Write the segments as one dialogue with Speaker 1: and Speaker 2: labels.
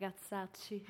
Speaker 1: ragazzacci.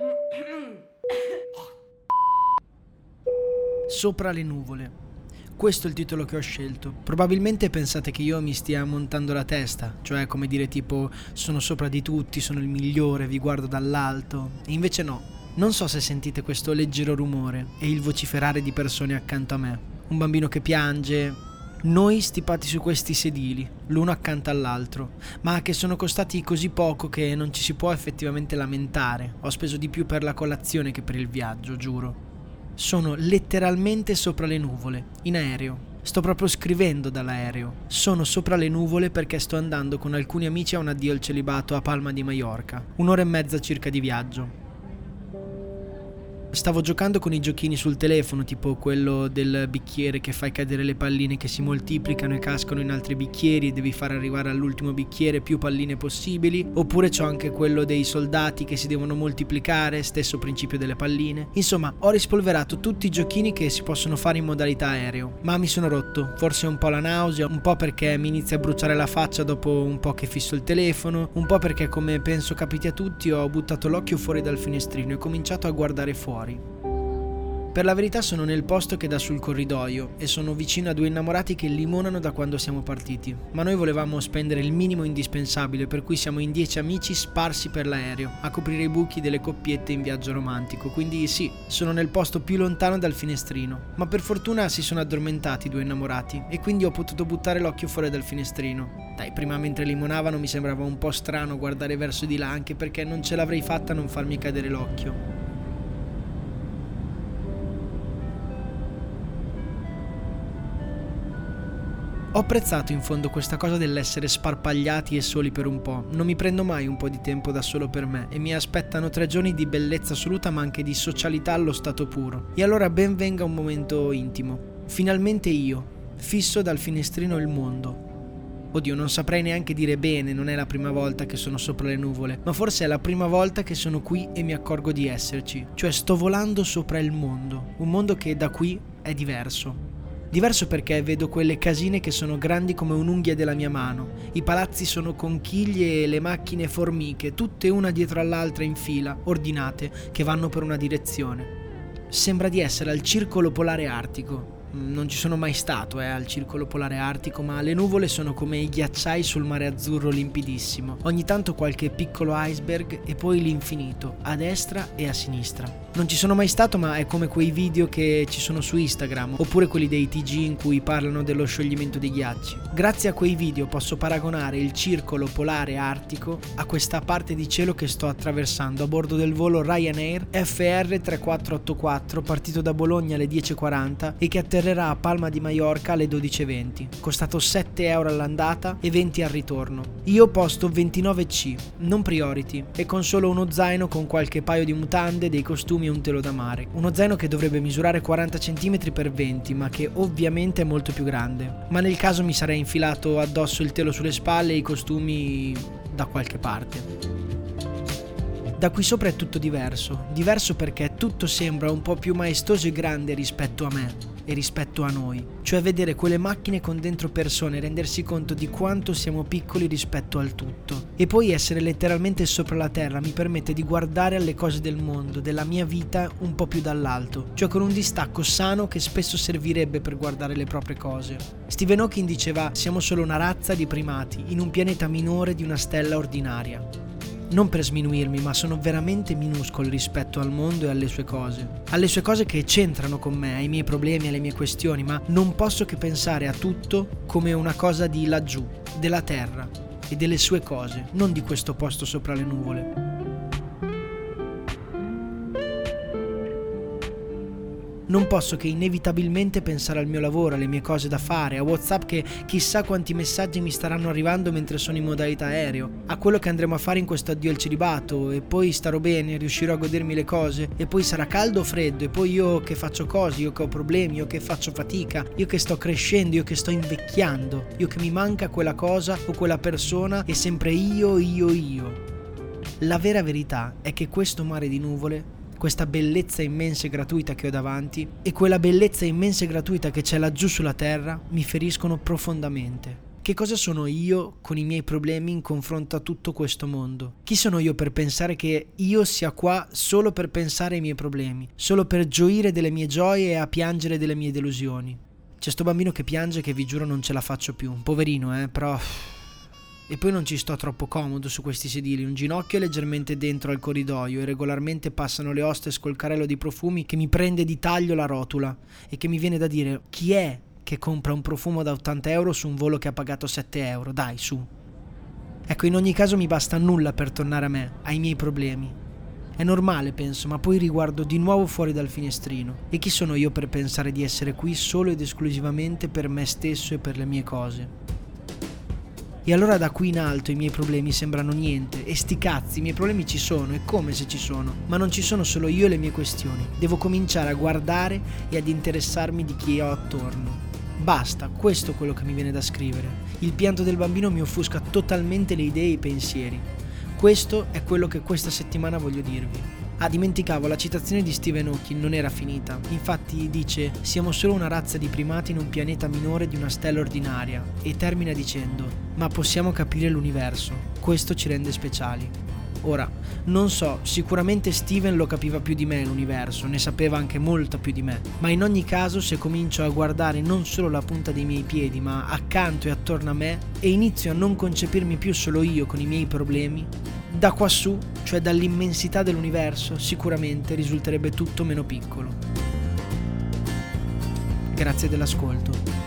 Speaker 2: Sopra le nuvole. Questo è il titolo che ho scelto. Probabilmente pensate che io mi stia montando la testa, cioè come dire tipo sono sopra di tutti, sono il migliore, vi guardo dall'alto. E invece no. Non so se sentite questo leggero rumore e il vociferare di persone accanto a me. Un bambino che piange, noi stipati su questi sedili, l'uno accanto all'altro, ma che sono costati così poco che non ci si può effettivamente lamentare. Ho speso di più per la colazione che per il viaggio, giuro. Sono letteralmente sopra le nuvole, in aereo. Sto proprio scrivendo dall'aereo. Sono sopra le nuvole perché sto andando con alcuni amici a un addio al celibato a Palma di Maiorca. Un'ora e mezza circa di viaggio. Stavo giocando con i giochini sul telefono, tipo quello del bicchiere che fai cadere le palline che si moltiplicano e cascano in altri bicchieri e devi far arrivare all'ultimo bicchiere più palline possibili. Oppure c'ho anche quello dei soldati che si devono moltiplicare, stesso principio delle palline. Insomma, ho rispolverato tutti i giochini che si possono fare in modalità aereo. Ma mi sono rotto, forse un po' la nausea, un po' perché mi inizia a bruciare la faccia dopo un po' che fisso il telefono, un po' perché come penso capiti a tutti ho buttato l'occhio fuori dal finestrino e ho cominciato a guardare fuori. Per la verità sono nel posto che dà sul corridoio e sono vicino a due innamorati che limonano da quando siamo partiti. Ma noi volevamo spendere il minimo indispensabile, per cui siamo in dieci amici sparsi per l'aereo, a coprire i buchi delle coppiette in viaggio romantico. Quindi sì, sono nel posto più lontano dal finestrino. Ma per fortuna si sono addormentati i due innamorati e quindi ho potuto buttare l'occhio fuori dal finestrino. Dai, prima mentre limonavano mi sembrava un po' strano guardare verso di là, anche perché non ce l'avrei fatta a non farmi cadere l'occhio. Ho apprezzato in fondo questa cosa dell'essere sparpagliati e soli per un po'. Non mi prendo mai un po' di tempo da solo per me e mi aspettano tre giorni di bellezza assoluta ma anche di socialità allo stato puro. E allora ben venga un momento intimo. Finalmente io, fisso dal finestrino il mondo. Oddio, non saprei neanche dire bene, non è la prima volta che sono sopra le nuvole, ma forse è la prima volta che sono qui e mi accorgo di esserci. Cioè sto volando sopra il mondo, un mondo che da qui è diverso. Diverso perché vedo quelle casine che sono grandi come un'unghia della mia mano, i palazzi sono conchiglie e le macchine formiche, tutte una dietro all'altra in fila, ordinate, che vanno per una direzione. Sembra di essere al circolo polare artico. Non ci sono mai stato eh, al circolo polare artico, ma le nuvole sono come i ghiacciai sul mare azzurro limpidissimo. Ogni tanto qualche piccolo iceberg e poi l'infinito, a destra e a sinistra. Non ci sono mai stato, ma è come quei video che ci sono su Instagram, oppure quelli dei TG in cui parlano dello scioglimento dei ghiacci. Grazie a quei video posso paragonare il circolo polare artico a questa parte di cielo che sto attraversando a bordo del volo Ryanair FR3484 partito da Bologna alle 10.40 e che atterrerà a Palma di Maiorca alle 12.20. Costato 7 euro all'andata e 20 al ritorno. Io posto 29C, non priority, e con solo uno zaino con qualche paio di mutande, dei costumi e un telo da mare. Uno zaino che dovrebbe misurare 40 cm x 20, ma che ovviamente è molto più grande. Ma nel caso mi sarei infilato addosso il telo sulle spalle e i costumi da qualche parte. Da qui sopra è tutto diverso, diverso perché tutto sembra un po' più maestoso e grande rispetto a me e rispetto a noi, cioè vedere quelle macchine con dentro persone e rendersi conto di quanto siamo piccoli rispetto al tutto. E poi essere letteralmente sopra la terra mi permette di guardare alle cose del mondo, della mia vita un po' più dall'alto, cioè con un distacco sano che spesso servirebbe per guardare le proprie cose. Stephen Hawking diceva siamo solo una razza di primati in un pianeta minore di una stella ordinaria. Non per sminuirmi, ma sono veramente minuscoli rispetto al mondo e alle sue cose. Alle sue cose che c'entrano con me, ai miei problemi, alle mie questioni, ma non posso che pensare a tutto come una cosa di laggiù, della terra e delle sue cose, non di questo posto sopra le nuvole. Non posso che inevitabilmente pensare al mio lavoro, alle mie cose da fare, a WhatsApp che chissà quanti messaggi mi staranno arrivando mentre sono in modalità aereo, a quello che andremo a fare in questo addio al celibato e poi starò bene, riuscirò a godermi le cose e poi sarà caldo o freddo e poi io che faccio cose, io che ho problemi, io che faccio fatica, io che sto crescendo, io che sto invecchiando, io che mi manca quella cosa o quella persona e sempre io, io, io. La vera verità è che questo mare di nuvole questa bellezza immensa e gratuita che ho davanti e quella bellezza immensa e gratuita che c'è laggiù sulla terra mi feriscono profondamente. Che cosa sono io con i miei problemi in confronto a tutto questo mondo? Chi sono io per pensare che io sia qua solo per pensare ai miei problemi, solo per gioire delle mie gioie e a piangere delle mie delusioni? C'è sto bambino che piange che vi giuro non ce la faccio più, poverino, eh, però e poi non ci sto troppo comodo su questi sedili, un ginocchio è leggermente dentro al corridoio e regolarmente passano le oste col carrello di profumi che mi prende di taglio la rotula e che mi viene da dire chi è che compra un profumo da 80 euro su un volo che ha pagato 7 euro, dai su. Ecco, in ogni caso mi basta nulla per tornare a me, ai miei problemi. È normale, penso, ma poi riguardo di nuovo fuori dal finestrino. E chi sono io per pensare di essere qui solo ed esclusivamente per me stesso e per le mie cose? E allora da qui in alto i miei problemi sembrano niente. E sti cazzi, i miei problemi ci sono, e come se ci sono. Ma non ci sono solo io e le mie questioni. Devo cominciare a guardare e ad interessarmi di chi ho attorno. Basta, questo è quello che mi viene da scrivere. Il pianto del bambino mi offusca totalmente le idee e i pensieri. Questo è quello che questa settimana voglio dirvi. Ah, dimenticavo, la citazione di Stephen Hawking non era finita. Infatti dice: Siamo solo una razza di primati in un pianeta minore di una stella ordinaria. E termina dicendo: Ma possiamo capire l'universo. Questo ci rende speciali. Ora, non so, sicuramente Steven lo capiva più di me l'universo, ne sapeva anche molto più di me, ma in ogni caso se comincio a guardare non solo la punta dei miei piedi, ma accanto e attorno a me, e inizio a non concepirmi più solo io con i miei problemi, da quassù, cioè dall'immensità dell'universo, sicuramente risulterebbe tutto meno piccolo. Grazie dell'ascolto.